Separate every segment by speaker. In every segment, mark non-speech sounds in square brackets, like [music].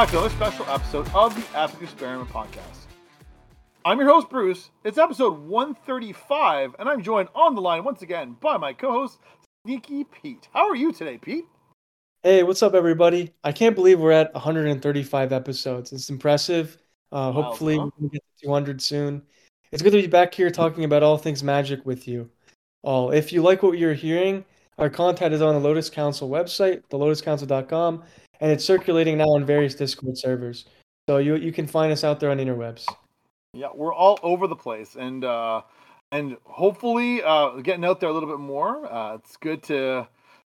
Speaker 1: back to another special episode of the Epic Experiment Podcast. I'm your host, Bruce. It's episode 135, and I'm joined on the line once again by my co host, Sneaky Pete. How are you today, Pete?
Speaker 2: Hey, what's up, everybody? I can't believe we're at 135 episodes. It's impressive. Uh,
Speaker 1: Wow,
Speaker 2: hopefully,
Speaker 1: huh?
Speaker 2: we can get to 200 soon. It's good to be back here talking about all things magic with you. All. If you like what you're hearing, our content is on the Lotus Council website, thelotuscouncil.com, and it's circulating now on various Discord servers. So you you can find us out there on interwebs.
Speaker 1: Yeah, we're all over the place, and uh, and hopefully uh, getting out there a little bit more. Uh, it's good to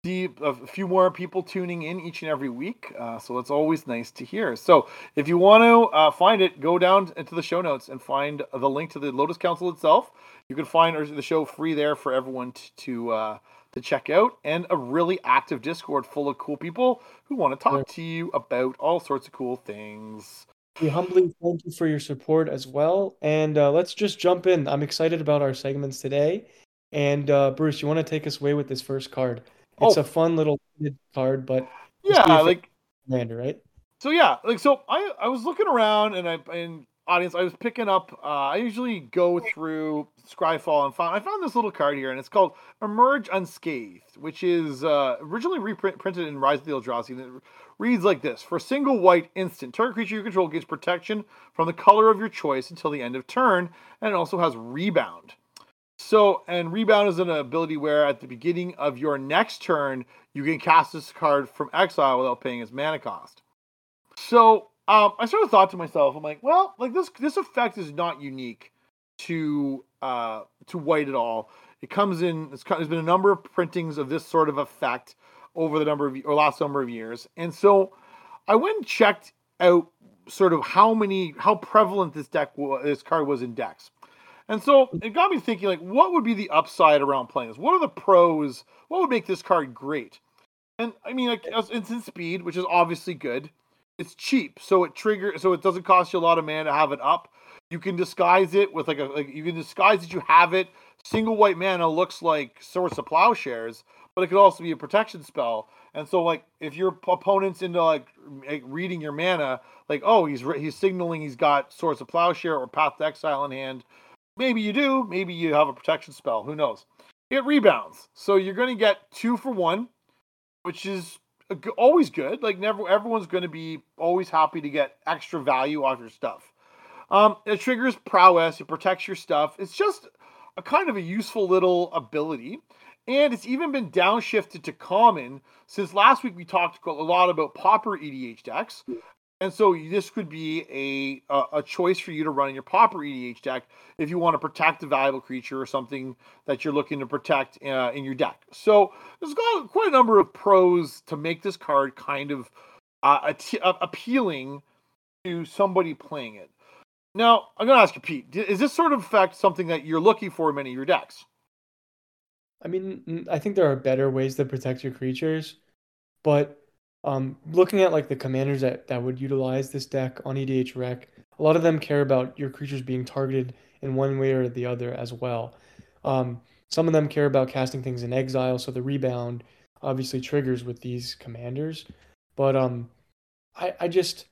Speaker 1: see a few more people tuning in each and every week. Uh, so it's always nice to hear. So if you want to uh, find it, go down into the show notes and find the link to the Lotus Council itself. You can find the show free there for everyone to uh, to check out, and a really active Discord full of cool people who want to talk to you about all sorts of cool things.
Speaker 2: We humbly thank you for your support as well. And uh, let's just jump in. I'm excited about our segments today. And uh, Bruce, you want to take us away with this first card? It's
Speaker 1: Oh.
Speaker 2: a fun little card, but
Speaker 1: Yeah, like
Speaker 2: commander, right?
Speaker 1: So yeah, like so I I was looking around and I and audience I was picking up uh, I usually go through Scryfall and found I found this little card here and it's called Emerge Unscathed, which is uh, originally reprinted in Rise of the Eldrazi and it reads like this: For a single white instant, target creature you control gains protection from the color of your choice until the end of turn, and it also has rebound. So, and rebound is an ability where at the beginning of your next turn, you can cast this card from exile without paying its mana cost. So um, I sort of thought to myself, I'm like, well, like this this effect is not unique to uh, to white at all. It comes in. There's been a number of printings of this sort of effect over the number of or last number of years, and so I went and checked out sort of how many how prevalent this deck this card was in decks. And so it got me thinking, like, what would be the upside around playing this? What are the pros? What would make this card great? And I mean, like, instant speed, which is obviously good. It's cheap, so it trigger, so it doesn't cost you a lot of mana to have it up. You can disguise it with like a, like you can disguise that you have it. Single white mana looks like Swords to Plowshares, but it could also be a protection spell. And so, like, if your opponent's into like like, reading your mana, like, oh, he's re- he's signaling he's got Swords to Plowshare or Path to Exile in hand. Maybe you do. Maybe you have a protection spell. Who knows? It rebounds, so you're going to get two for one, which is always good. Like never, everyone's going to be always happy to get extra value off your stuff. Um, it triggers prowess. It protects your stuff. It's just a kind of a useful little ability, and it's even been downshifted to common since last week. We talked a lot about Pauper EDH decks. And so this could be a, a choice for you to run in your Pauper EDH deck if you want to protect a valuable creature or something that you're looking to protect uh, in your deck. So there's got quite a number of pros to make this card kind of uh, appealing to somebody playing it. Now I'm going to ask you, Pete, is this sort of effect something that you're looking for in many of your decks?
Speaker 2: I mean, I think there are better ways to protect your creatures, but um, looking at like the commanders that, that would utilize this deck on EDHREC, a lot of them care about your creatures being targeted in one way or the other as well. Um, some of them care about casting things in exile, so the rebound obviously triggers with these commanders. But um, I, I just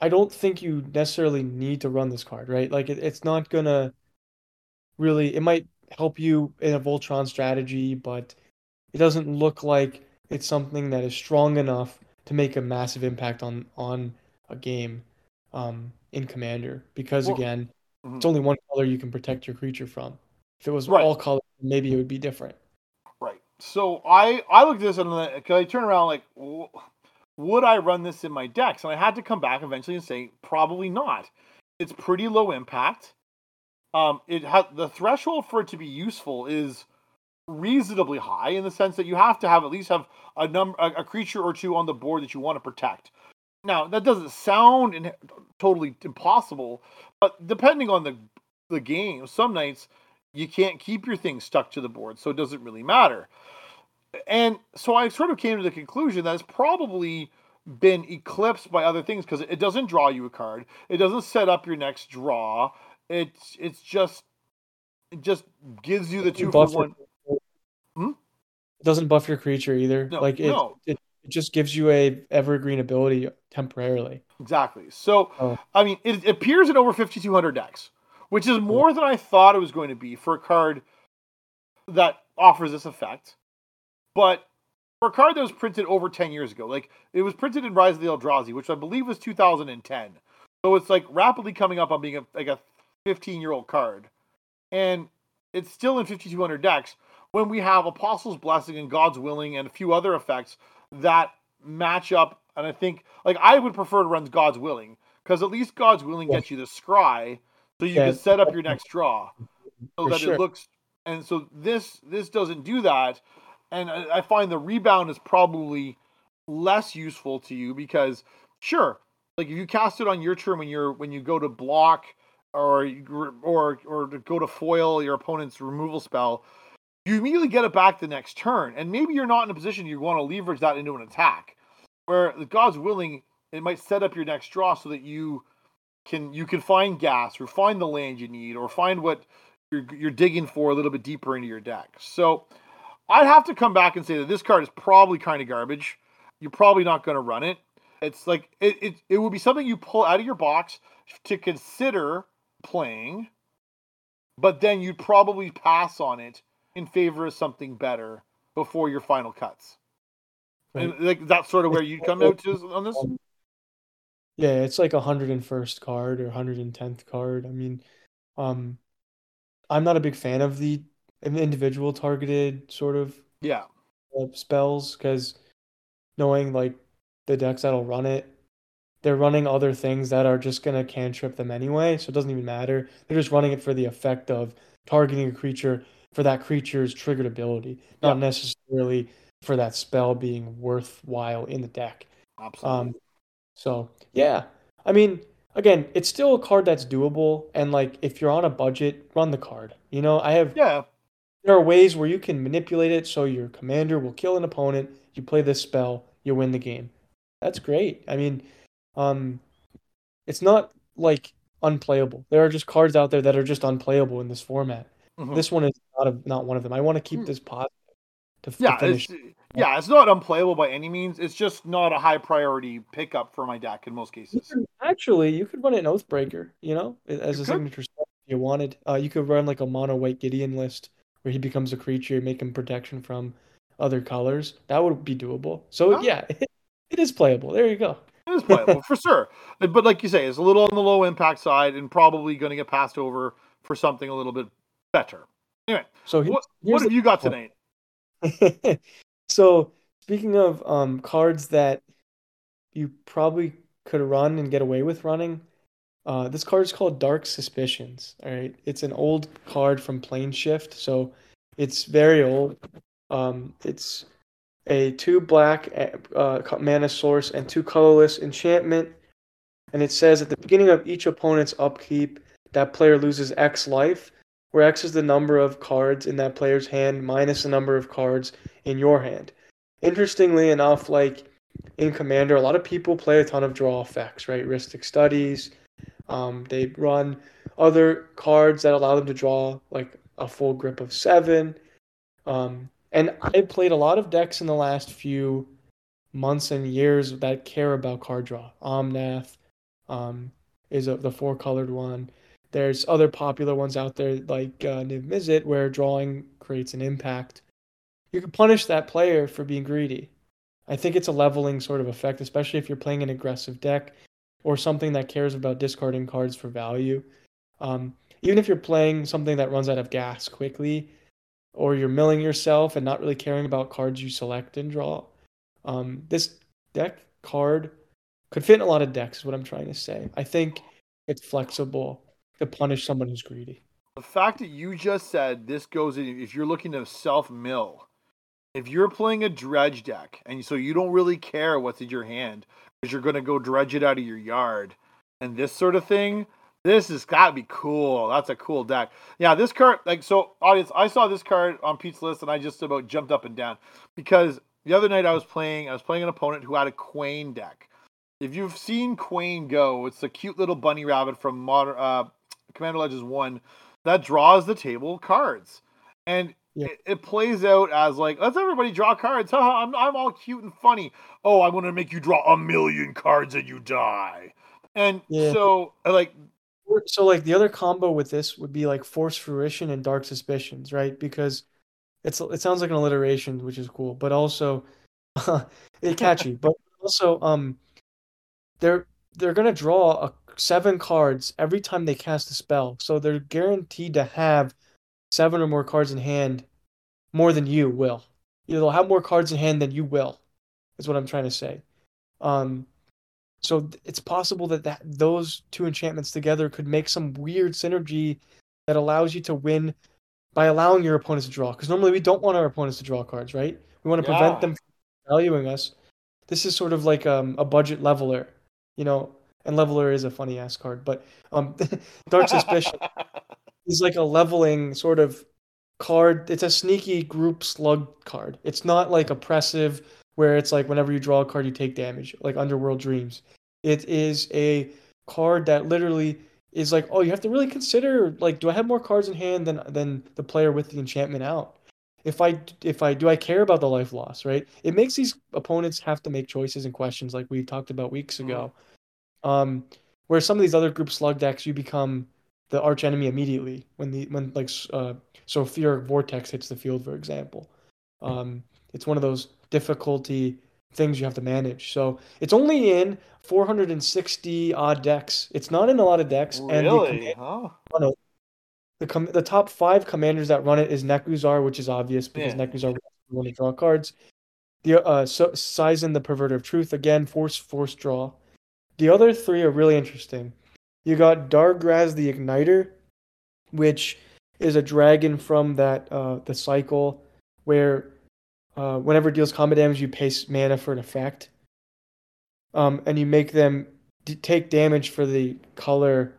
Speaker 2: I don't think you necessarily need to run this card, right? Like it, it's not gonna really it might help you in a Voltron strategy, but it doesn't look like it's something that is strong enough to make a massive impact on on a game um, in Commander. Because
Speaker 1: Well-
Speaker 2: again,
Speaker 1: Mhm.
Speaker 2: it's only one color you can protect your creature from. If it was
Speaker 1: Right.
Speaker 2: all colors, maybe it would be different.
Speaker 1: Right. So I I looked at this and I turn around like, would I run this in my decks? And I had to come back eventually and say probably not. It's pretty low impact. Um, it has the threshold for it to be useful is reasonably high in the sense that you have to have at least have a number a, a creature or two on the board that you want to protect. Now that doesn't sound in, totally impossible, but depending on the the game, some nights you can't keep your things stuck to the board, so it doesn't really matter. And so I sort of came to the conclusion that it's probably been eclipsed by other things because it doesn't draw you a card. It doesn't set up your next draw. It's it's just it just gives you the two for one. Hmm?
Speaker 2: It doesn't buff your creature either.
Speaker 1: No,
Speaker 2: like it,
Speaker 1: no.
Speaker 2: it, it just gives you a evergreen ability temporarily.
Speaker 1: Exactly. So,
Speaker 2: Oh.
Speaker 1: I mean, it, it appears in over 5,200 decks, which is more than I thought it was going to be for a card that offers this effect. But for a card that was printed over 10 years ago, like it was printed in Rise of the Eldrazi, which I believe was 2010. So it's like rapidly coming up on being a, like a 15 year old card. And it's still in 5,200 decks when we have Apostle's Blessing and God's Willing and a few other effects that match up. And I think, like, I would prefer to run God's Willing because at least God's Willing
Speaker 2: Yeah.
Speaker 1: gets you the scry so you can set up your next draw so
Speaker 2: For
Speaker 1: that
Speaker 2: sure.
Speaker 1: it looks. And so this this doesn't do that, and I, I find the rebound is probably less useful to you because sure, like if you cast it on your turn when you're when you go to block or or or to go to foil your opponent's removal spell, you immediately get it back the next turn, and maybe you're not in a position you want to leverage that into an attack. Where God's willing, it might set up your next draw so that you can you can find gas or find the land you need or find what you're you're digging for a little bit deeper into your deck. So I'd have to come back and say that this card is probably kind of garbage. You're probably not going to run it. It's like it, it it would be something you pull out of your box to consider playing, but then you'd probably pass on it in favor of something better before your final cuts. And like that's sort of where you'd come out to on this.
Speaker 2: Yeah, it's like a hundred and first card or hundred and tenth card. I mean, um, I'm not a big fan of the individual targeted sort of
Speaker 1: Yeah.
Speaker 2: uh, spells because knowing like the decks that'll run it, they're running other things that are just gonna cantrip them anyway, so it doesn't even matter. They're just running it for the effect of targeting a creature for that creature's triggered ability, not necessarily for that spell being worthwhile in the deck.
Speaker 1: Absolutely.
Speaker 2: Um, so yeah, I mean, again, it's still a card that's doable, and like if you're on a budget, run the card. You know, I have
Speaker 1: yeah.
Speaker 2: there are ways where you can manipulate it so your commander will kill an opponent. You play this spell, you win the game. That's great. I mean, um, it's not like unplayable. There are just cards out there that are just unplayable in this format.
Speaker 1: Mhm.
Speaker 2: This one is not a, not one of them. I want to keep
Speaker 1: Hmm.
Speaker 2: this positive to, to
Speaker 1: Yeah,
Speaker 2: finish.
Speaker 1: it's yeah, it's not unplayable by any means. It's just not a high priority pickup for my deck in most
Speaker 2: You
Speaker 1: cases.
Speaker 2: could- Actually, you could run an Oathbreaker, you know, as
Speaker 1: You
Speaker 2: a
Speaker 1: could.
Speaker 2: signature spell if you wanted. Uh, you could run like a mono white Gideon list where he becomes a creature, make him protection from other colors. That would be doable. So
Speaker 1: Ah.
Speaker 2: yeah, [laughs] it is playable. There you go.
Speaker 1: It is playable for sure, but like you say, it's a little on the low impact side and probably going to get passed over for something a little bit better. Anyway,
Speaker 2: So
Speaker 1: what
Speaker 2: here's
Speaker 1: what have you got tonight? [laughs]
Speaker 2: so speaking of um, cards that you probably could run and get away with running, uh, this card is called Dark Suspicions. All right, it's an old card from Plane Shift, so it's very old. Um, it's a two black uh, mana source and two colorless enchantment, and it says at the beginning of each opponent's upkeep, that player loses X life, where X is the number of cards in that player's hand minus the number of cards in your hand. Interestingly enough, like in Commander, a lot of people play a ton of draw effects, right? Rhystic Studies. Um, they run other cards that allow them to draw like a full grip of seven. Um, and I've played a lot of decks in the last few months and years that care about card draw. Omnath um, is a, the four colored one. There's other popular ones out there like uh, Niv Mizzet where drawing creates an impact. You can punish that player for being greedy. I think it's a leveling sort of effect, especially if you're playing an aggressive deck or something that cares about discarding cards for value. Um, even if you're playing something that runs out of gas quickly, or you're milling yourself and not really caring about cards you select and draw, um, this deck card could fit in a lot of decks. Is what I'm trying to say. I think it's flexible to punish someone who's greedy.
Speaker 1: The fact that you just said this goes in if you're looking to self mill, if you're playing a dredge deck and so you don't really care what's in your hand because you're going to go dredge it out of your yard and this sort of thing, this has got to be cool. That's a cool deck. Yeah, this card, like, so, audience, I saw this card on Pete's list and I just about jumped up and down because the other night I was playing, I was playing an opponent who had a Kwain deck. If you've seen Kwain go, it's a cute little bunny rabbit from modern, uh, Commander Legends 1 that draws the table cards. And
Speaker 2: Yeah.
Speaker 1: it, it plays out as like let's everybody draw cards. Haha, I'm I'm all cute and funny. Oh, I'm gonna make you draw a million cards and you die. And
Speaker 2: Yeah.
Speaker 1: so like
Speaker 2: So like the other combo with this would be like Forced Fruition and Dark Suspicions, right? Because it's it sounds like an alliteration, which is cool, but also [laughs] it's catchy. But also, um, they're they're gonna draw a, seven cards every time they cast a spell, so they're guaranteed to have seven or more cards in hand, more than you will. You know, they'll have more cards in hand than you will. Is what I'm trying to say. Um, so it's possible that, that those two enchantments together could make some weird synergy that allows you to win by allowing your opponents to draw. Because normally we don't want our opponents to draw cards, right? We want to
Speaker 1: Yeah.
Speaker 2: prevent them from valuing us. This is sort of like um, a budget leveler, you know. And leveler is a funny ass card, but um, [laughs] Dark Suspicion [laughs] is like a leveling sort of card. It's a sneaky group slug card. It's not like oppressive where it's like whenever you draw a card you take damage, like Underworld Dreams. It is a card that literally is like, oh, you have to really consider like, do I have more cards in hand than than the player with the enchantment out? If I if I do I care about the life loss, right? It makes these opponents have to make choices and questions like we talked about weeks ago. Um, where some of these other group slug decks you become the arch enemy immediately when the when like uh Sulfuric Vortex hits the field, for example. Um, it's one of those difficulty things you have to manage. So it's only in 460 odd decks. It's not in a lot of decks. And the,
Speaker 1: really, huh?
Speaker 2: the com- the top five commanders that run it is Nekusar, which is obvious because
Speaker 1: Yeah.
Speaker 2: Nekusar want to draw cards. The uh, so, Sizen, the Perverter of Truth, again force force draw. The other three are really interesting. You got Darigaaz the Igniter, which is a dragon from that uh, the cycle where uh, whenever it deals combat damage, you pay mana for an effect, um, and you make them d- take damage for the color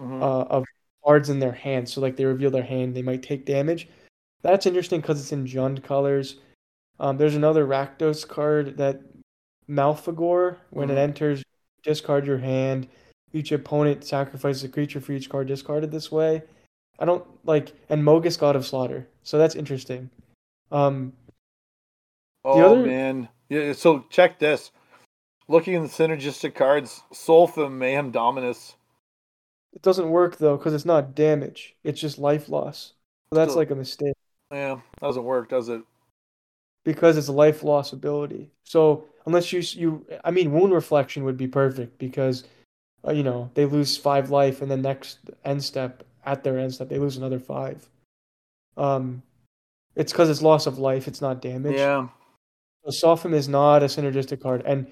Speaker 1: Mhm.
Speaker 2: uh, of cards in their hand. So like they reveal their hand, they might take damage. That's interesting because it's in Jund colors. Um, there's another Rakdos card that Malfegor. When it
Speaker 1: Mhm.
Speaker 2: enters, discard your hand. Each opponent sacrifices a creature for each card discarded this way. I don't like and Mogis God of Slaughter. So that's interesting. Um,
Speaker 1: oh
Speaker 2: other-
Speaker 1: man, yeah. So check this. Looking at the synergistic cards, Solphim, Mayhem, Dominus.
Speaker 2: it doesn't work though because it's not damage. It's just life loss. So that's
Speaker 1: Still-
Speaker 2: like a mistake.
Speaker 1: Yeah, doesn't work, does it?
Speaker 2: because it's a life loss ability. So unless you you I mean wound reflection would be perfect because uh, you know they lose five life and then next end step at their end step they lose another five. Um, it's because it's loss of life. It's not damage.
Speaker 1: Yeah.
Speaker 2: So Solphim is not a synergistic card, and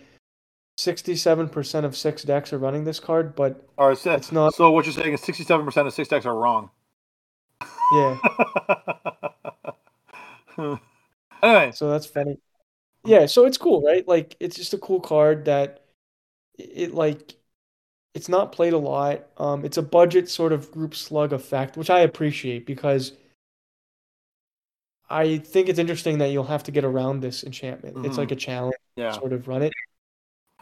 Speaker 2: sixty-seven percent of six decks are running this card. But
Speaker 1: All right, so,
Speaker 2: It's not-
Speaker 1: so what you're saying is 67% of six decks are wrong.
Speaker 2: yeah, [laughs]
Speaker 1: anyway,
Speaker 2: so that's funny. Yeah, so it's cool, right? Like it's just a cool card that it, like it's not played a lot. Um, it's a budget sort of group slug effect, which I appreciate because I think it's interesting that you'll have to get around this enchantment. It's
Speaker 1: Mhm.
Speaker 2: like a challenge
Speaker 1: yeah.
Speaker 2: sort of run it.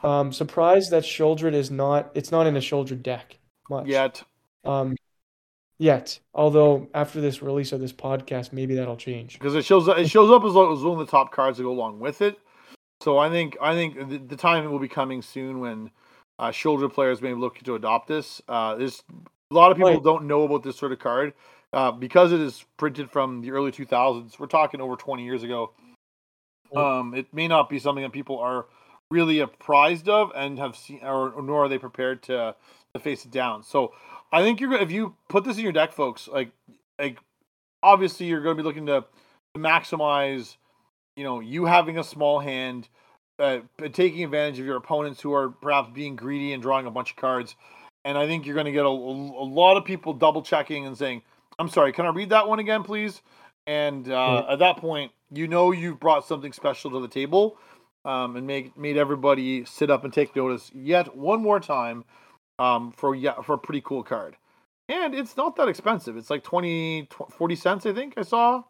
Speaker 2: Um, surprised that Sheoldred is not it's not in a Sheoldred deck much.
Speaker 1: Yet.
Speaker 2: Um yet. Although after this release of this podcast, maybe that'll change.
Speaker 1: because it shows it shows up as, as one of the top cards that go along with it. So I think I think the, the time will be coming soon when uh, Sheoldred players may looking to adopt this. Uh, there's a lot of people
Speaker 2: Right.
Speaker 1: don't know about this sort of card uh, because it is printed from the early 2000s. We're talking over 20 years ago. Um, it may not be something that people are really apprised of and have seen, or nor are they prepared to to face it down. So I think you're if you put this in your deck, folks, like like obviously you're going to be looking to, to maximize, you know, you having a small hand, uh, taking advantage of your opponents who are perhaps being greedy and drawing a bunch of cards. And I think you're going to get a, a lot of people double checking and saying, "I'm sorry, can I read that one again, please?" And uh,
Speaker 2: Yeah.
Speaker 1: at that point, you know you've brought something special to the table, um, and made made everybody sit up and take notice yet one more time, um, for yeah for a pretty cool card. And it's not that expensive. It's like 20, tw- 40 cents, I think I saw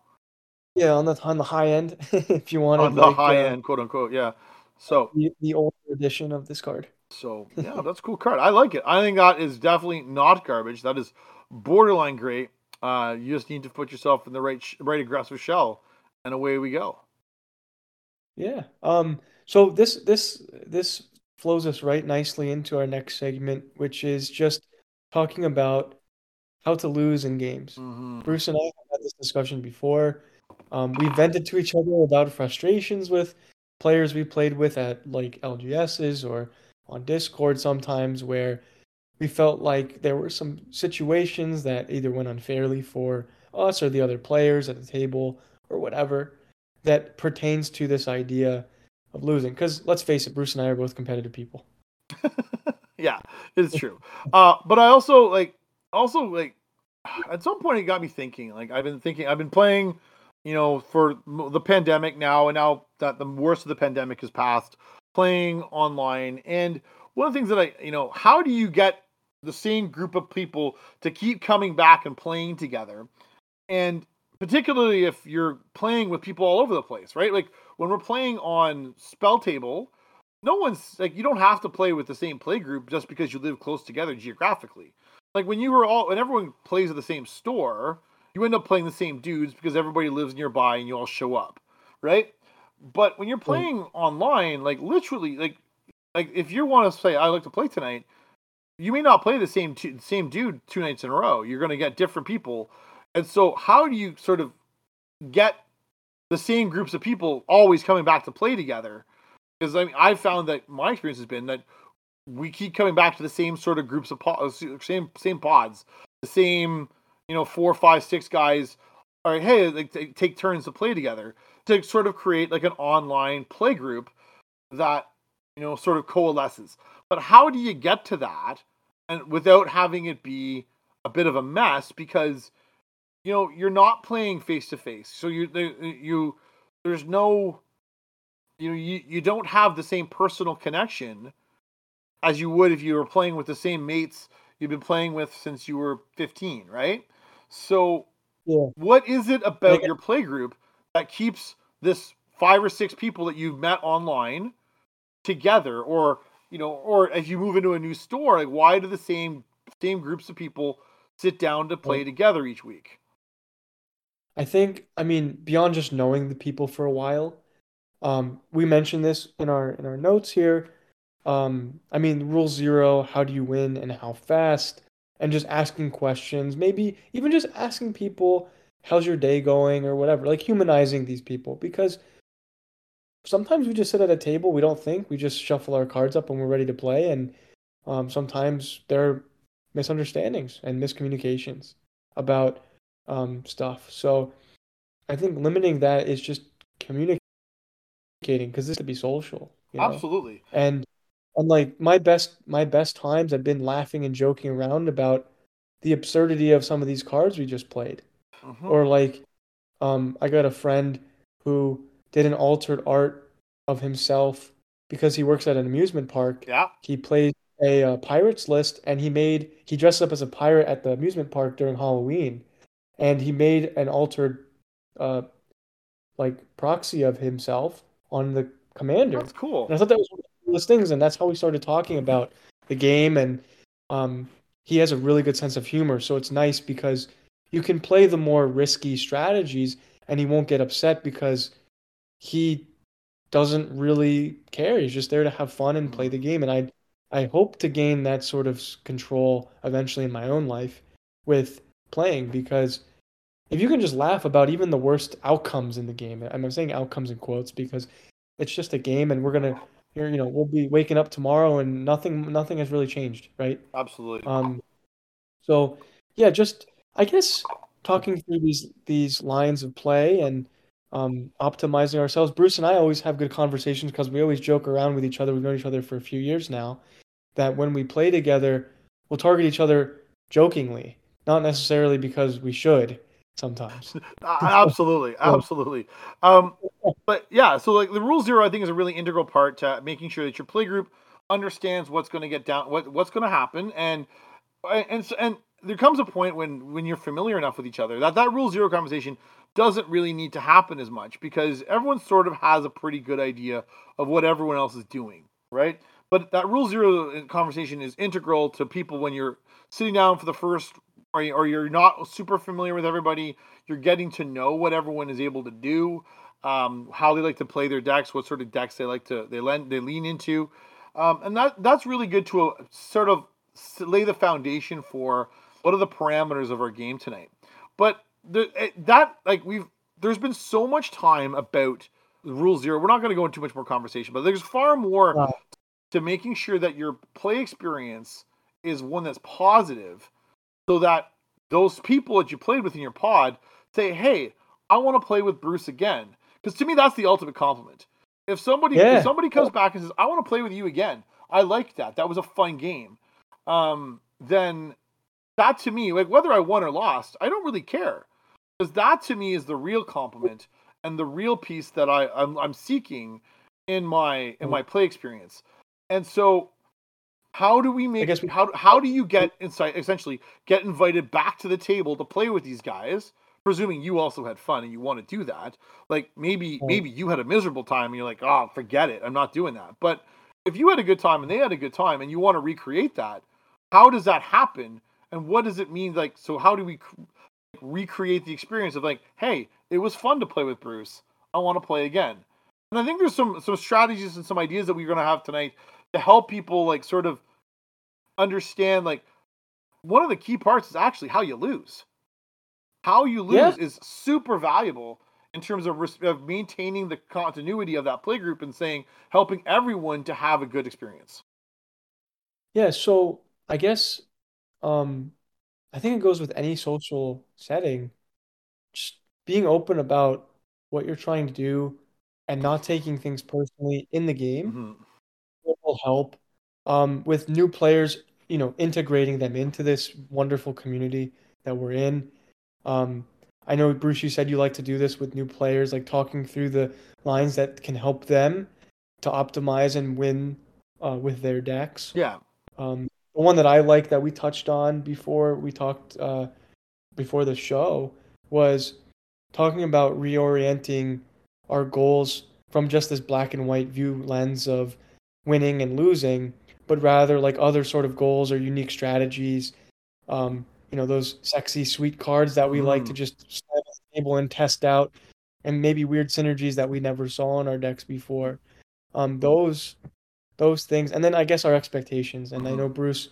Speaker 2: Yeah, on the on the high end, [laughs] if you wanted
Speaker 1: on the
Speaker 2: like,
Speaker 1: high
Speaker 2: uh,
Speaker 1: end, quote unquote. Yeah. So
Speaker 2: the, the older edition of this card.
Speaker 1: so yeah, that's a cool card. I like it. I think that is definitely not garbage. That is borderline great. Uh, you just need to put yourself in the right sh- right aggressive shell, and away we go.
Speaker 2: Yeah. Um. So this this this flows us right nicely into our next segment, which is just talking about how to lose in games.
Speaker 1: Mm-hmm.
Speaker 2: Bruce and I have had this discussion before. Um, we vented to each other about frustrations with players we played with at like LGSs or on Discord sometimes where we felt like there were some situations that either went unfairly for us or the other players at the table or whatever that pertains to this idea of losing. Because let's face it, Bruce and I are both competitive people. [laughs]
Speaker 1: yeah, it's true. Uh, but I also like, also like, at some point it got me thinking. Like I've been thinking, I've been playing, you know, for the pandemic now, and now that the worst of the pandemic has passed, playing online. And one of the things that I, you know, how do you get the same group of people to keep coming back and playing together? And particularly if you're playing with people all over the place, right? Like when we're playing on Spell Table, no one's like you don't have to play with the same play group just because you live close together geographically. Like when you were all when everyone plays at the same store, you end up playing the same dudes because everybody lives nearby and you all show up, right? But when you're playing mm. online, like literally, like like if you want to say I like to play tonight, you may not play the same two, same dude two nights in a row. You're going to get different people, and so how do you sort of get the same groups of people always coming back to play together? Because I mean, I've found that my experience has been that we keep coming back to the same sort of groups of pods, uh, same same pods, the same you know four, five, six guys. All right, hey, like take turns to play together to sort of create like an online play group that you know sort of coalesces. But how do you get to that and without having it be a bit of a mess because you know you're not playing face to face, so you you there's no you know you, you don't have the same personal connection as you would if you were playing with the same mates you've been playing with since you were 15 right? So yeah. what is it about your play group that keeps this five or six people that you've met online together? Or you know or as you move into a new store like why do the same same groups of people sit down to play together each week
Speaker 2: i think i mean beyond just knowing the people for a while um, we mentioned this in our in our notes here. Um, i mean rule zero how do you win and how fast? And just asking questions maybe even just asking people how's your day going or whatever like humanizing these people. Because sometimes we just sit at a table we don't think we just shuffle our cards up and we're ready to play. And um, sometimes there are misunderstandings and miscommunications about um, stuff so i think limiting that is just communicating because this could be social
Speaker 1: you know? absolutely
Speaker 2: and and like my best my best times i've been laughing and joking around about the absurdity of some of these cards we just played mm-hmm. or like um, I got a friend who did an altered art of himself because he works at an amusement park.
Speaker 1: Yeah.
Speaker 2: He played a uh, pirates list and he made he dressed up as a pirate at the amusement park during Halloween, and he made an altered, uh, like proxy of himself on the commander.
Speaker 1: That's cool.
Speaker 2: And I thought that was one of the coolest things, and that's how we started talking about the game. And um, he has a really good sense of humor, so it's nice because you can play the more risky strategies and he won't get upset because he doesn't really care. He's just there to have fun and play the game. And I I hope to gain that sort of control eventually in my own life with playing because if you can just laugh about even the worst outcomes in the game, I'm saying outcomes in quotes because it's just a game and we're gonna you know we'll be waking up tomorrow and nothing nothing has really changed, right?
Speaker 1: Absolutely.
Speaker 2: Um so yeah, just I guess talking through these these lines of play and um, optimizing ourselves. Bruce and I always have good conversations because we always joke around with each other. We've known each other for a few years now. That when we play together, we'll target each other jokingly, not necessarily because we should. Sometimes, [laughs]
Speaker 1: absolutely, [laughs] absolutely. Um, but yeah, so like the rule zero, I think is a really integral part to making sure that your play group understands what's going to get down, what what's going to happen, and and and there comes a point when when you're familiar enough with each other that that rule zero conversation doesn't really need to happen as much because everyone sort of has a pretty good idea of what everyone else is doing, right? But that rule zero conversation is integral to people when you're sitting down for the first or, or you're not super familiar with everybody, you're getting to know what everyone is able to do, um, how they like to play their decks, what sort of decks they like to they lend they lean into, um, and that that's really good to uh, sort of lay the foundation for what are the parameters of our game tonight. But the, eh, that like we've there's been so much time about rule zero. We're not going to go into too much more conversation, but there's far more wow. to making sure that your play experience is one that's positive, so that those people that you played with in your pod say, "Hey, I want to play with Bruce again." Because to me, that's the ultimate compliment. If somebody yeah. if somebody comes back and says, "I want to play with you again," I like that. That was a fun game. Um, then that to me, like whether I won or lost, I don't really care because that to me is the real compliment and the real piece that I I'm, I'm seeking in my in my play experience. And so, how do we make? I guess we, how how do you get inside? Essentially, get invited back to the table to play with these guys. Presuming you also had fun and you want to do that. Like maybe mm. maybe you had a miserable time and you're like, oh, forget it, I'm not doing that. But if you had a good time and they had a good time and you want to recreate that, how does that happen? And what does it mean? Like, so how do we recreate the experience of like, hey, it was fun to play with Bruce. I want to play again. And I think there's some some strategies and some ideas that we're going to have tonight to help people like sort of understand like one of the key parts is actually how you lose. How you lose yeah. is super valuable in terms of, of maintaining the continuity of that play group and saying helping everyone to have a good experience.
Speaker 2: Yeah, so I guess um I think it goes with any social setting. Just being open about what you're trying to do and not taking things personally in the game mm-hmm. will help. Um, with new players, you know, integrating them into this wonderful community that we're in. Um, I know Bruce, you said you like to do this with new players, like talking through the lines that can help them to optimize and win uh, with their decks.
Speaker 1: Yeah.
Speaker 2: Um, the one that I like that we touched on before we talked uh, before the show was talking about reorienting our goals from just this black and white view lens of winning and losing, but rather like other sort of goals or unique strategies. Um, you know, those sexy, sweet cards that we mm. like to mm. just stand on the table and test out, and maybe weird synergies that we never saw in our decks before. Um, those those things, and then I guess our expectations. And I know Bruce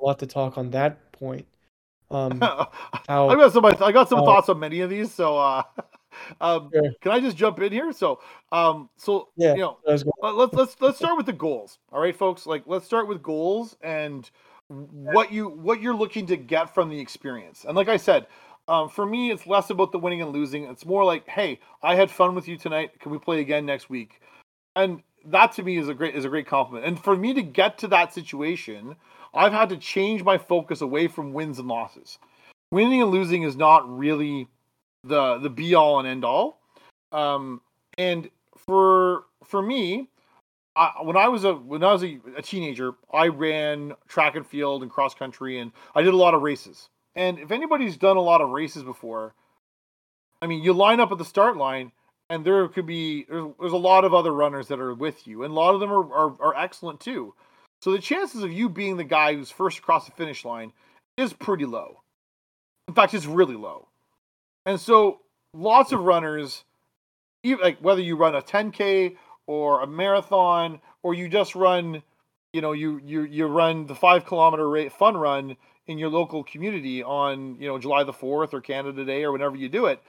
Speaker 2: a lot to talk on that point. Um, [laughs]
Speaker 1: how, I got some I got some thoughts on many of these, so uh, [laughs] [laughs] um, sure. can I just jump in here? So, um, so yeah, you know, let's let's let's start with the goals. All right, folks. Like, let's start with goals and what you what you're looking to get from the experience. And like I said, um, for me, it's less about the winning and losing. It's more like, hey, I had fun with you tonight. Can we play again next week? And that to me is a great is a great compliment. And for me to get to that situation, I've had to change my focus away from wins and losses. Winning and losing is not really the the be all and end all. Um, and for for me, I, when I was a when I was a, a teenager, I ran track and field and cross country, and I did a lot of races. And if anybody's done a lot of races before, I mean, you line up at the start line and there could be there's, there's a lot of other runners that are with you and a lot of them are, are, are excellent too so the chances of you being the guy who's first across the finish line is pretty low in fact it's really low and so lots of runners even like whether you run a 10k or a marathon or you just run you know you you you run the five kilometer rate fun run in your local community on you know july the 4th or canada day or whenever you do it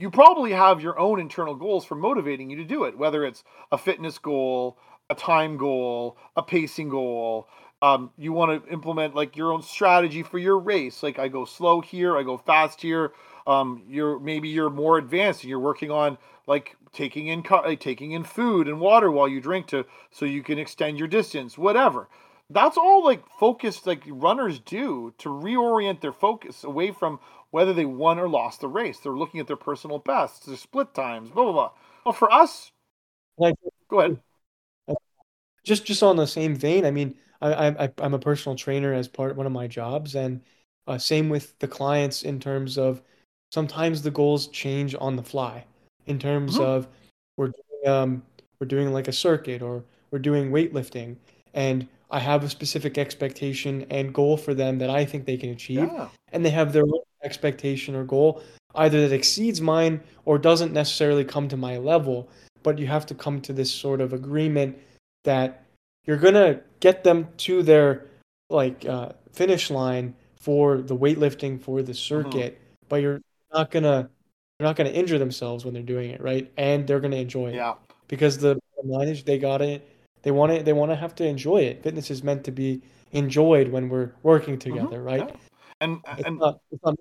Speaker 1: you probably have your own internal goals for motivating you to do it, whether it's a fitness goal, a time goal, a pacing goal. Um, you want to implement like your own strategy for your race. Like I go slow here, I go fast here. Um, you're maybe you're more advanced and you're working on like taking in like, taking in food and water while you drink to so you can extend your distance. Whatever. That's all like focused like runners do to reorient their focus away from whether they won or lost the race. They're looking at their personal bests, their split times, blah blah blah. Well, for us, like, go ahead.
Speaker 2: Just just on the same vein, I mean, I, I I'm a personal trainer as part of one of my jobs, and uh, same with the clients in terms of sometimes the goals change on the fly. In terms mm-hmm. of we're doing, um we're doing like a circuit or we're doing weightlifting, and I have a specific expectation and goal for them that I think they can achieve,
Speaker 1: Yeah.
Speaker 2: and they have their own expectation or goal either that exceeds mine or doesn't necessarily come to my level. But you have to come to this sort of agreement that you're gonna get them to their like uh, finish line for the weightlifting for the circuit, but you're not gonna they're not gonna injure themselves when they're doing it, right? And they're gonna enjoy it
Speaker 1: Yeah.
Speaker 2: because the line is they got it. They want it. They want to have to enjoy it. Fitness is meant to be enjoyed when we're working together, right?
Speaker 1: yeah. And
Speaker 2: It's
Speaker 1: and
Speaker 2: not. It's not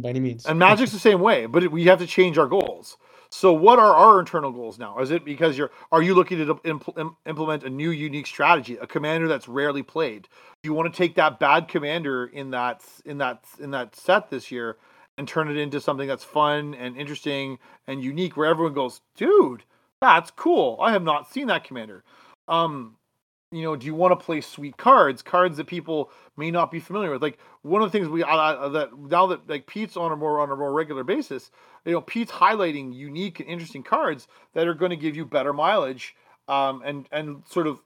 Speaker 2: by any means.
Speaker 1: and Magic's the same way, but we have to change our goals. So, what are our internal goals now? Is it because you're are you looking to impl- implement a new, unique strategy, a commander that's rarely played? Do you want to take that bad commander in that in that in that set this year and turn it into something that's fun and interesting and unique, where everyone goes, "Dude, that's cool! I have not seen that commander." Um, you know, do you want to play sweet cards, cards that people may not be familiar with? Like one of the things we uh, that now that like Pete's on a more on a more regular basis, you know, Pete's highlighting unique and interesting cards that are going to give you better mileage, um, and and sort of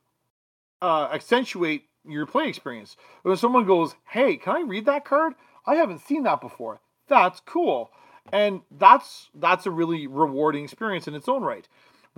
Speaker 1: uh, accentuate your play experience. When someone goes, "Hey, can I read that card? I haven't seen that before. That's cool," and that's that's a really rewarding experience in its own right.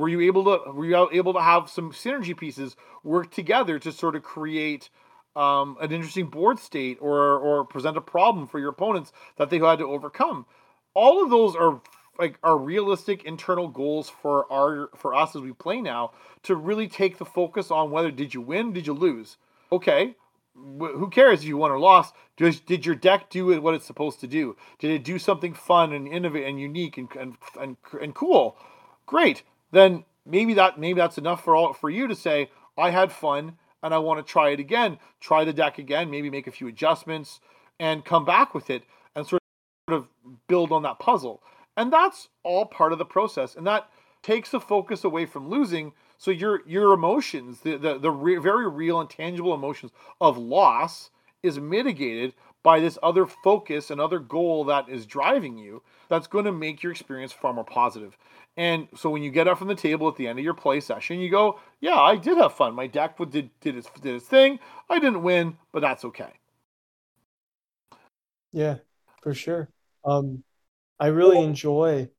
Speaker 1: Were you able to were you able to have some synergy pieces work together to sort of create um, an interesting board state or or present a problem for your opponents that they had to overcome? All of those are like are realistic internal goals for our for us as we play now to really take the focus on whether did you win, did you lose? Okay, wh- who cares if you won or lost? Did, did your deck do what it's supposed to do? Did it do something fun and innovative and unique and and, and, and cool? Great. Then maybe that maybe that's enough for all for you to say I had fun and I want to try it again. Try the deck again, maybe make a few adjustments and come back with it and sort of build on that puzzle. And that's all part of the process. And that takes the focus away from losing. So your your emotions, the the, the re- very real and tangible emotions of loss, is mitigated by this other focus and other goal that is driving you. That's going to make your experience far more positive. And so when you get up from the table at the end of your play session, you go, "Yeah, I did have fun. My deck did did its did its thing. I didn't win, but that's okay."
Speaker 2: Yeah, for sure. Um, I really enjoy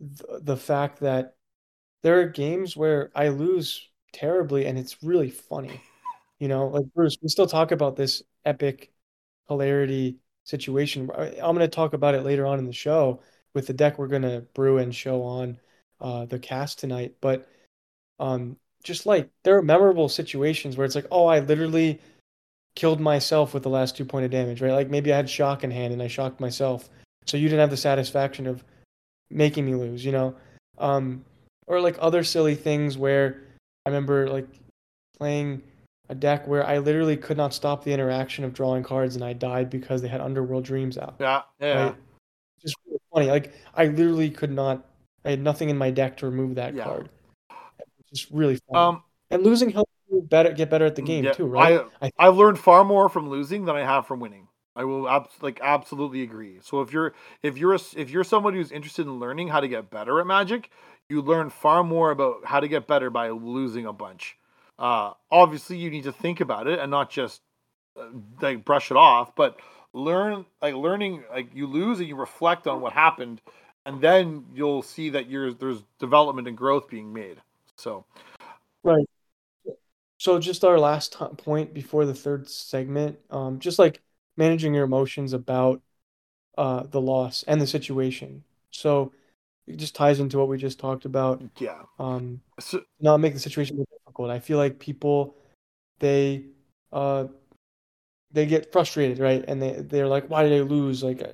Speaker 2: th- the fact that there are games where I lose terribly and it's really funny. [laughs] You know, like Bruce, we still talk about this epic hilarity situation. I'm going to talk about it later on in the show with the deck we're going to brew and show on uh, the cast tonight. But um, just like there are memorable situations where it's like, oh, I literally killed myself with the last two point of damage, right? Like maybe I had shock in hand and I shocked myself. So you didn't have the satisfaction of making me lose, you know? Um, or like other silly things where I remember like playing a deck where I literally could not stop the interaction of drawing cards and I died because they had Underworld Dreams out.
Speaker 1: Yeah, yeah,
Speaker 2: Right? Just really funny. Like I literally could not I had nothing in my deck to remove that
Speaker 1: Yeah.
Speaker 2: card. It's just really funny.
Speaker 1: Um,
Speaker 2: and losing helps you better get better at the game
Speaker 1: yeah,
Speaker 2: too, right?
Speaker 1: I
Speaker 2: I-
Speaker 1: I've learned far more from losing than I have from winning. I will abs- like absolutely agree. So if you're if you're a, if you're somebody who's interested in learning how to get better at Magic, you learn far more about how to get better by losing a bunch. Uh, obviously, you need to think about it and not just uh, like brush it off, but learn like learning like you lose and you reflect on what happened, and then you'll see that you're there's development and growth being made. So
Speaker 2: Right. So just our last t- point before the third segment, um, just like managing your emotions about uh, the loss and the situation. So it just ties into what we just talked about.
Speaker 1: yeah,
Speaker 2: Um,
Speaker 1: so,
Speaker 2: not make the situation difficult. I feel like people, they, uh, they get frustrated, right? And they they're like, why did I lose? Like, uh,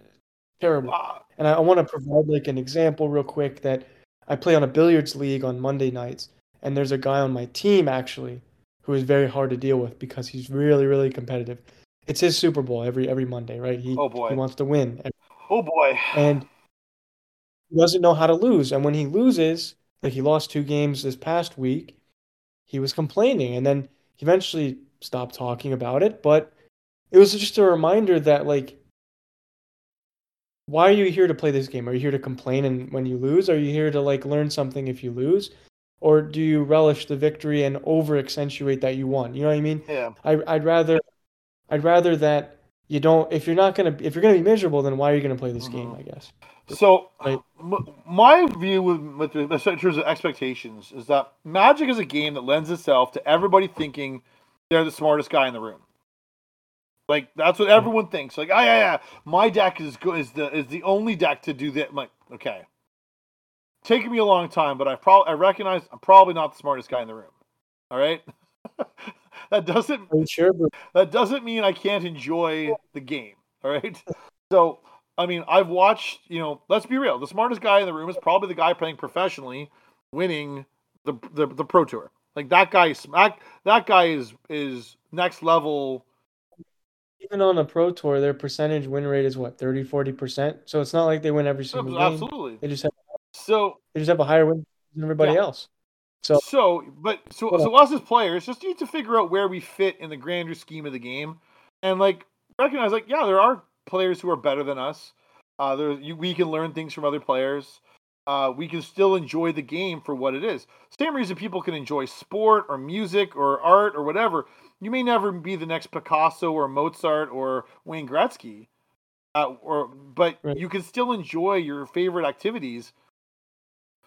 Speaker 2: terrible. And I, I want to provide like an example real quick that I play on a billiards league on Monday nights, and there's a guy on my team actually who is very hard to deal with because he's really, really competitive. It's his Super Bowl every every Monday, right? He
Speaker 1: Oh, boy.
Speaker 2: he wants to win, and,
Speaker 1: oh boy,
Speaker 2: and he doesn't know how to lose. And when he loses, like he lost two games this past week, he was complaining, and then he eventually stopped talking about it. But it was just a reminder that like why are you here to play this game? Are you here to complain and when you lose? Are you here to like learn something if you lose? or do you relish the victory and over accentuate that you won? You know what I mean?
Speaker 1: Yeah.
Speaker 2: I, I'd rather, I'd rather that you don't. If you're not gonna, if you're gonna be miserable, then why are you gonna play this
Speaker 1: Mm-hmm.
Speaker 2: game? I guess.
Speaker 1: So,
Speaker 2: Right.
Speaker 1: m- my view with, with in terms of expectations is that Magic is a game that lends itself to everybody thinking they're the smartest guy in the room. Like that's what everyone thinks. Like, oh yeah, yeah, my deck is good. Is the is the only deck to do that? I'm like, okay, taking me a long time, but I probably I recognize I'm probably not the smartest guy in the room. All right, [laughs] that doesn't
Speaker 2: sure?
Speaker 1: That doesn't mean I can't enjoy the game. All right. So, I mean, I've watched, you know, let's be real. The smartest guy in the room is probably the guy playing professionally, winning the the, the pro tour. Like that guy, that, that guy is is next level.
Speaker 2: Even on a pro tour, their percentage win rate is what 30, 40 percent. So it's not like they win every single game.
Speaker 1: Absolutely.
Speaker 2: They just have
Speaker 1: So,
Speaker 2: they just have a higher win than everybody
Speaker 1: Yeah.
Speaker 2: else. So
Speaker 1: so, but so so us as players just need to figure out where we fit in the grander scheme of the game, and like recognize like yeah, there are players who are better than us. Uh, there you, we can learn things from other players. Uh, we can still enjoy the game for what it is. Same reason people can enjoy sport or music or art or whatever. You may never be the next Picasso or Mozart or Wayne Gretzky, uh, or but
Speaker 2: Right.
Speaker 1: you can still enjoy your favorite activities,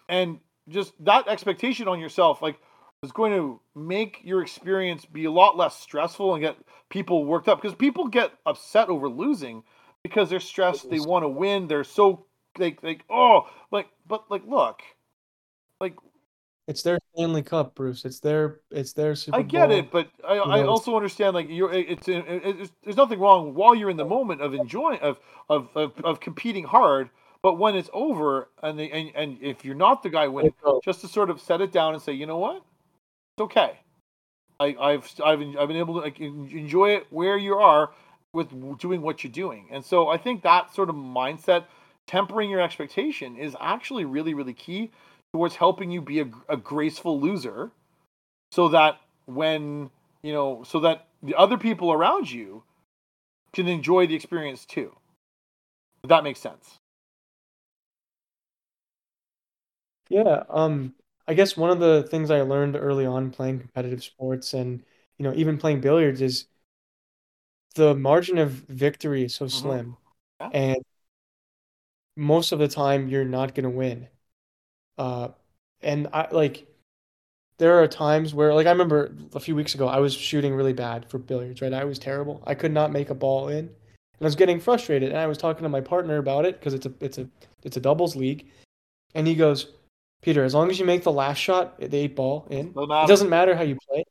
Speaker 1: and just that expectation on yourself, like is going to make your experience be a lot less stressful and get people worked up because people get upset over losing because they're stressed they want to win they're so like like oh like but like look like
Speaker 2: it's their Stanley Cup, Bruce. It's their it's their Super
Speaker 1: I get
Speaker 2: Bowl.
Speaker 1: it but I, I
Speaker 2: know,
Speaker 1: also understand like you're it's, it- it's there's nothing wrong while you're in the moment of enjoying of of of, of competing hard but when it's over and the and, and if you're not the guy winning just to sort of set it down and say, you know what, it's okay. I, I've I've I've been able to like, enjoy it where you are with doing what you're doing, and so I think that sort of mindset, tempering your expectation, is actually really really key towards helping you be a, a graceful loser, so that when you know, so that the other people around you can enjoy the experience too. If that makes sense.
Speaker 2: Yeah, um, I guess one of the things I learned early on playing competitive sports and you know even playing billiards is the margin of victory is so
Speaker 1: Mhm.
Speaker 2: slim,
Speaker 1: Yeah.
Speaker 2: and most of the time you're not gonna win. Uh, and I like there are times where like I remember a few weeks ago I was shooting really bad for billiards, right? I was terrible. I could not make a ball in, and I was getting frustrated. And I was talking to my partner about it because it's a it's a it's a doubles league, and he goes, Peter, as long as you make the last shot, the eight ball in, it doesn't matter how you play.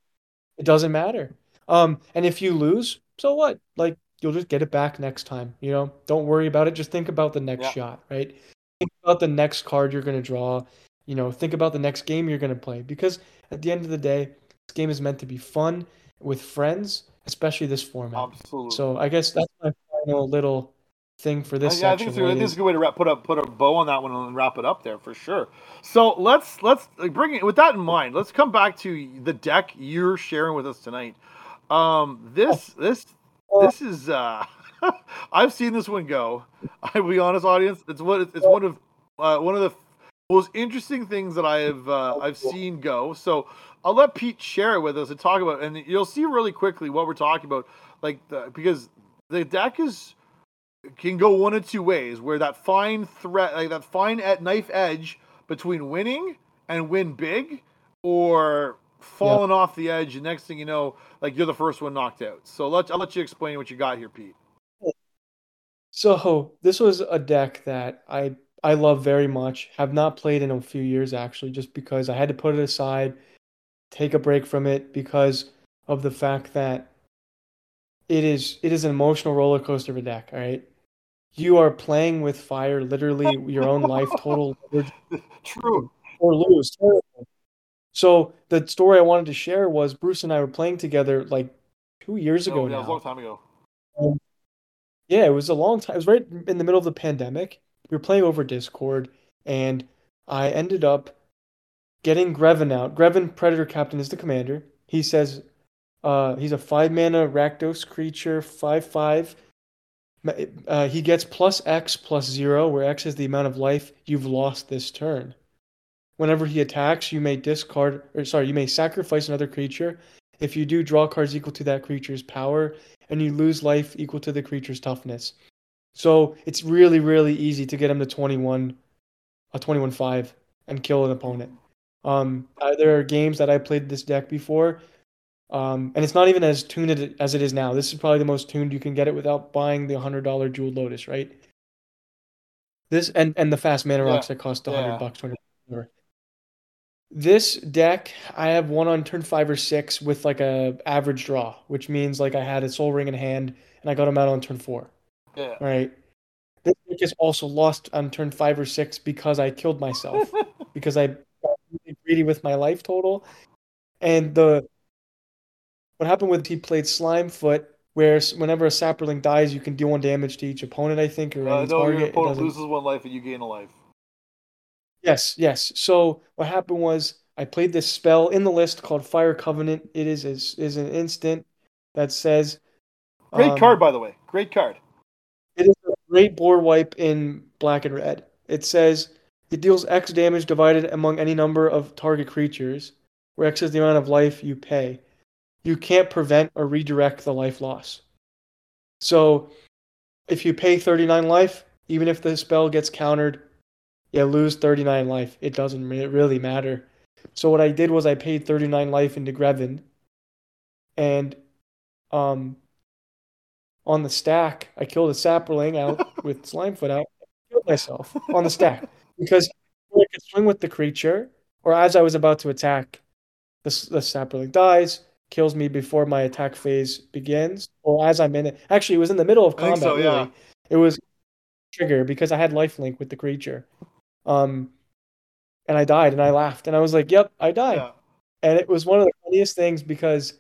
Speaker 2: It doesn't matter. Um, and if you lose, so what? Like you'll just get it back next time. You know, don't worry about it. Just think about the next
Speaker 1: Yeah.
Speaker 2: shot, right? Think about the next card you're gonna draw. You know, think about the next game you're gonna play. Because at the end of the day, this game is meant to be fun with friends, especially this format.
Speaker 1: Absolutely.
Speaker 2: So I guess that's my final little thing for this
Speaker 1: Uh, yeah, I think
Speaker 2: section.
Speaker 1: it's, a- I think it's
Speaker 2: is-
Speaker 1: a good way to wrap, put a put a bow on that one and wrap it up there for sure. So let's let's bring it with that in mind. Let's come back to the deck you're sharing with us tonight. Um, this this this is uh, [laughs] I've seen this one go. [laughs] I will be honest, audience. It's what it's one of uh, one of the most interesting things that I have uh, I've seen go. So I'll let Pete share it with us and talk about, and you'll see really quickly what we're talking about. Like the, because the deck is can go one of two ways where that fine threat like that fine at knife edge between winning and win big or falling off the edge and next thing you know like you're the first one knocked out so let's i'll let you explain what you got here pete
Speaker 2: So this was a deck that I I love very much. Have not played in a few years actually, just because I had to put it aside, take a break from it because of the fact that it is it is an emotional roller coaster of a deck. All right, you are playing with fire, literally your own life total [laughs]
Speaker 1: true
Speaker 2: or lose. So the story I wanted to share was Bruce and I were playing together like two years ago
Speaker 1: Oh, yeah, it was a long time ago
Speaker 2: Yeah, it was a long time. It was right in the middle of the pandemic. We were playing over Discord, and I ended up getting Greven out. Greven, Predator Captain, is the commander. He says uh, he's a five mana Rakdos creature, five five. Uh, he gets plus X plus zero, where X is the amount of life you've lost this turn. whenever he attacks, you may discard or sorry, you may sacrifice another creature. If you do, draw cards equal to that creature's power, and you lose life equal to the creature's toughness. So it's really, really easy to get him to 21, a 21-5 and kill an opponent. Um, there are games that I played this deck before, um, and it's not even as tuned as it is now. This is probably the most tuned you can get it without buying the hundred dollar Jeweled Lotus, right? This and and the fast mana rocks yeah. that cost hundred yeah. bucks, twenty. This deck, I have one on turn five or six with like a average draw, which means like I had a Sol Ring in hand and I got him out on turn four.
Speaker 1: Yeah.
Speaker 2: Right. This deck is also lost on turn five or six because I killed myself [laughs] because I got really greedy with my life total, and the what happened with he played Slimefoot, where whenever a Saproling dies, you can deal one damage to each opponent, I think, or uh, no, target.
Speaker 1: Your opponent loses one life and you gain a life.
Speaker 2: Yes, yes. So what happened was I played this spell in the list called Fire Covenant. It is is, is an instant that says
Speaker 1: Great um, card by the way. Great card.
Speaker 2: It is a great board wipe in black and red. It says it deals X damage divided among any number of target creatures, where X is the amount of life you pay. You can't prevent or redirect the life loss. So if you pay 39 life, even if the spell gets countered, you lose 39 life. It doesn't really matter. So what I did was I paid 39 life into Greven, and um, on the stack, I killed a Saproling out [laughs] with Slimefoot out. killed myself on the stack because I could swing with the creature, or as I was about to attack, the, the Saproling dies, kills me before my attack phase begins, or as I'm in it. Actually, it was in the middle of combat. So, yeah. Really. It was trigger because I had lifelink with the creature. Um, and I died and I laughed and I was like, yep, I died. Yeah. And it was one of the funniest things because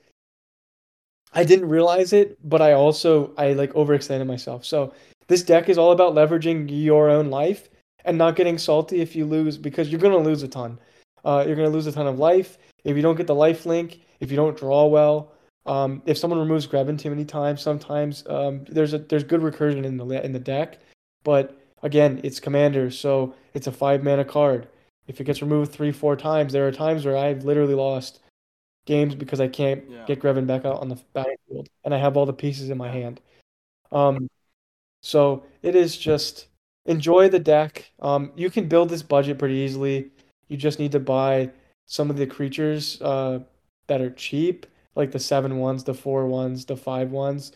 Speaker 2: I didn't realize it, but I also I like overextended myself. So this deck is all about leveraging your own life and not getting salty if you lose because you're gonna lose a ton. Uh, you're gonna lose a ton of life if you don't get the lifelink. If you don't draw well, um, if someone removes Greven too many times, sometimes um, there's a there's good recursion in the in the deck, but again, it's commander, so it's a five mana card. If it gets removed three, four times, there are times where I've literally lost games because I can't yeah. get Greven back out on the battlefield, and I have all the pieces in my hand. Um, so it is just enjoy the deck. Um, you can build this budget pretty easily. You just need to buy some of the creatures uh, that are cheap, like the seven ones, the four ones, the five ones.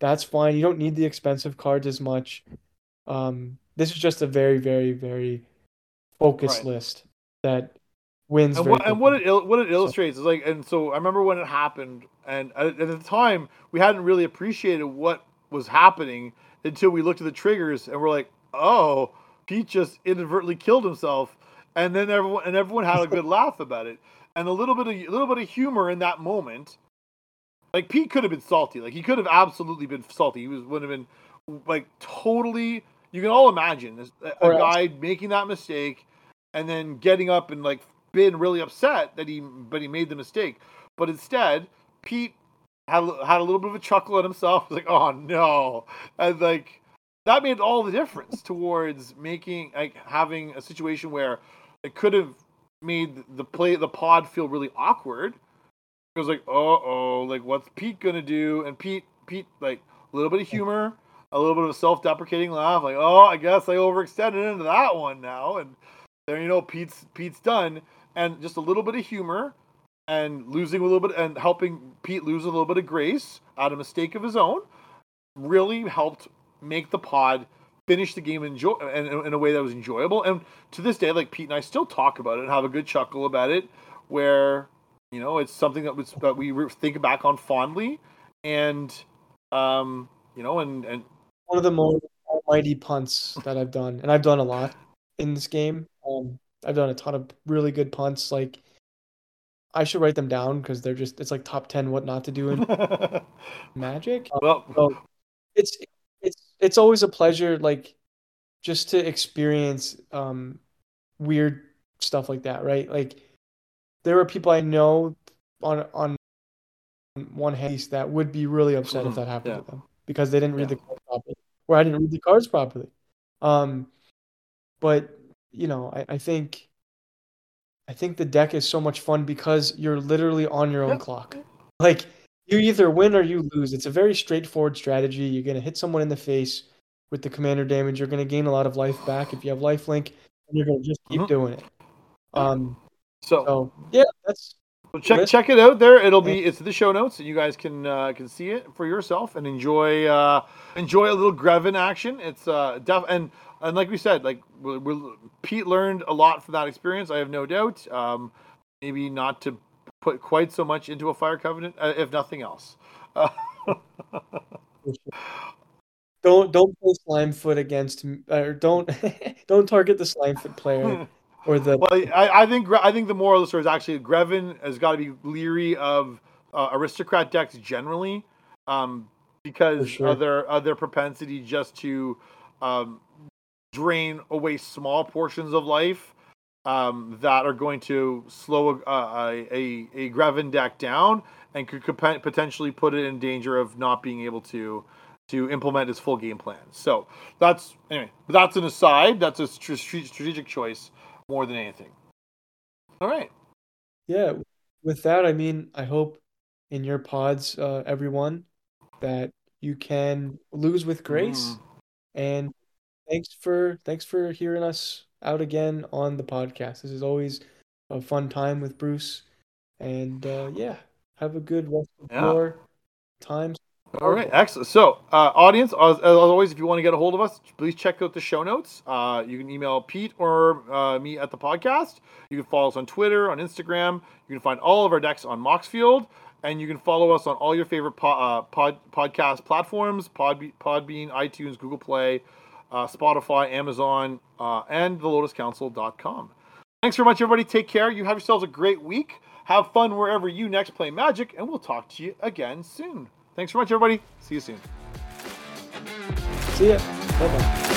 Speaker 2: That's fine. You don't need the expensive cards as much. Um, this is just a very, very, very focused right. list that wins.
Speaker 1: And what, and what, it il- what it illustrates so. is like, and so I remember when it happened, and at, at the time we hadn't really appreciated what was happening until we looked at the triggers and we're like, oh, Pete just inadvertently killed himself, and then everyone and everyone had a good [laughs] laugh about it, and a little bit of a little bit of humor in that moment. Like Pete could have been salty, like he could have absolutely been salty. He was would have been like totally you can all imagine a, a guy making that mistake and then getting up and like being really upset that he but he made the mistake. But instead, Pete had had a little bit of a chuckle at himself. [laughs] Like, "Oh no!" And like that made all the difference towards making like having a situation where it could have made the play the pod feel really awkward. It was like, "Oh oh, like what's Pete gonna do?" And Pete Pete like a little bit of humor a little bit of a self-deprecating laugh, like, "Oh, I guess I overextended into that one now," and there you know, Pete's Pete's done, and just a little bit of humor, and losing a little bit, and helping Pete lose a little bit of grace out of mistake of his own, really helped make the pod finish the game enjoy in, in a way that was enjoyable. And to this day, like Pete and I still talk about it and have a good chuckle about it, where you know it's something that was that we think back on fondly, and um, you know, and and
Speaker 2: one of the most almighty punts that I've done, and I've done a lot in this game. Um, I've done a ton of really good punts. Like I should write them down because they're just it's like top ten what not to do in [laughs] Magic.
Speaker 1: Well, so
Speaker 2: it's it's always a pleasure, like just to experience um weird stuff like that, right? Like there are people I know on on one hand that would be really upset if mm-hmm. that happened yeah. to them because they didn't read yeah. the cards properly, or I didn't read the cards properly. Um, but you know, I, I think I think the deck is so much fun because you're literally on your own
Speaker 1: Yep.
Speaker 2: clock. Like you either win or you lose. It's a very straightforward strategy. You're gonna hit someone in the face with the commander damage. You're gonna gain a lot of life back if you have lifelink, and you're gonna just keep
Speaker 1: Mhm.
Speaker 2: doing it. Um.
Speaker 1: So,
Speaker 2: So yeah, that's
Speaker 1: so check
Speaker 2: list.
Speaker 1: check it out there. It'll be it's in the show notes, and you guys can uh, can see it for yourself and enjoy uh, enjoy a little Greven action. It's uh def and and like we said, like we we Pete learned a lot from that experience. I have no doubt. Um, maybe not to put quite so much into a fire covenant, uh, if nothing else. [laughs] Uh,
Speaker 2: don't don't play Slimefoot against or don't [laughs] don't target the Slimefoot player [laughs] or the
Speaker 1: Well, I, I think I think the moral of the story is actually Greven has got to be leery of uh, aristocrat decks generally, um, because
Speaker 2: sure.
Speaker 1: of their of their propensity just to um, drain away small portions of life um, that are going to slow a, a, a, a down and could compa- potentially put it in danger of not being able to to implement his full game plan. So that's anyway. That's an aside. That's a stra- strategic choice more than anything. All right.
Speaker 2: Yeah, with that, I mean, I hope in your pods, uh, everyone, that you can lose with grace.
Speaker 1: Mm.
Speaker 2: And thanks for thanks for hearing us out again on the podcast. This is always a fun time with Bruce. And uh, yeah, have a good rest of
Speaker 1: Yeah.
Speaker 2: your time.
Speaker 1: All right, excellent. So, uh, audience, as, as always, if you want to get a hold of us, please check out the show notes. Uh, you can email Pete or uh, me at the podcast. You can follow us on Twitter, on Instagram. You can find all of our decks on Moxfield, and you can follow us on all your favorite po- uh, pod podcast platforms: Podbe- Podbean, iTunes, Google Play, uh, Spotify, Amazon, uh, and thelotuscouncil.com. Thanks very much, everybody. Take care. You have yourselves a great week. Have fun wherever you next play Magic, and we'll talk to you again soon. Thanks very much, everybody. See you soon.
Speaker 2: See ya. Bye bye.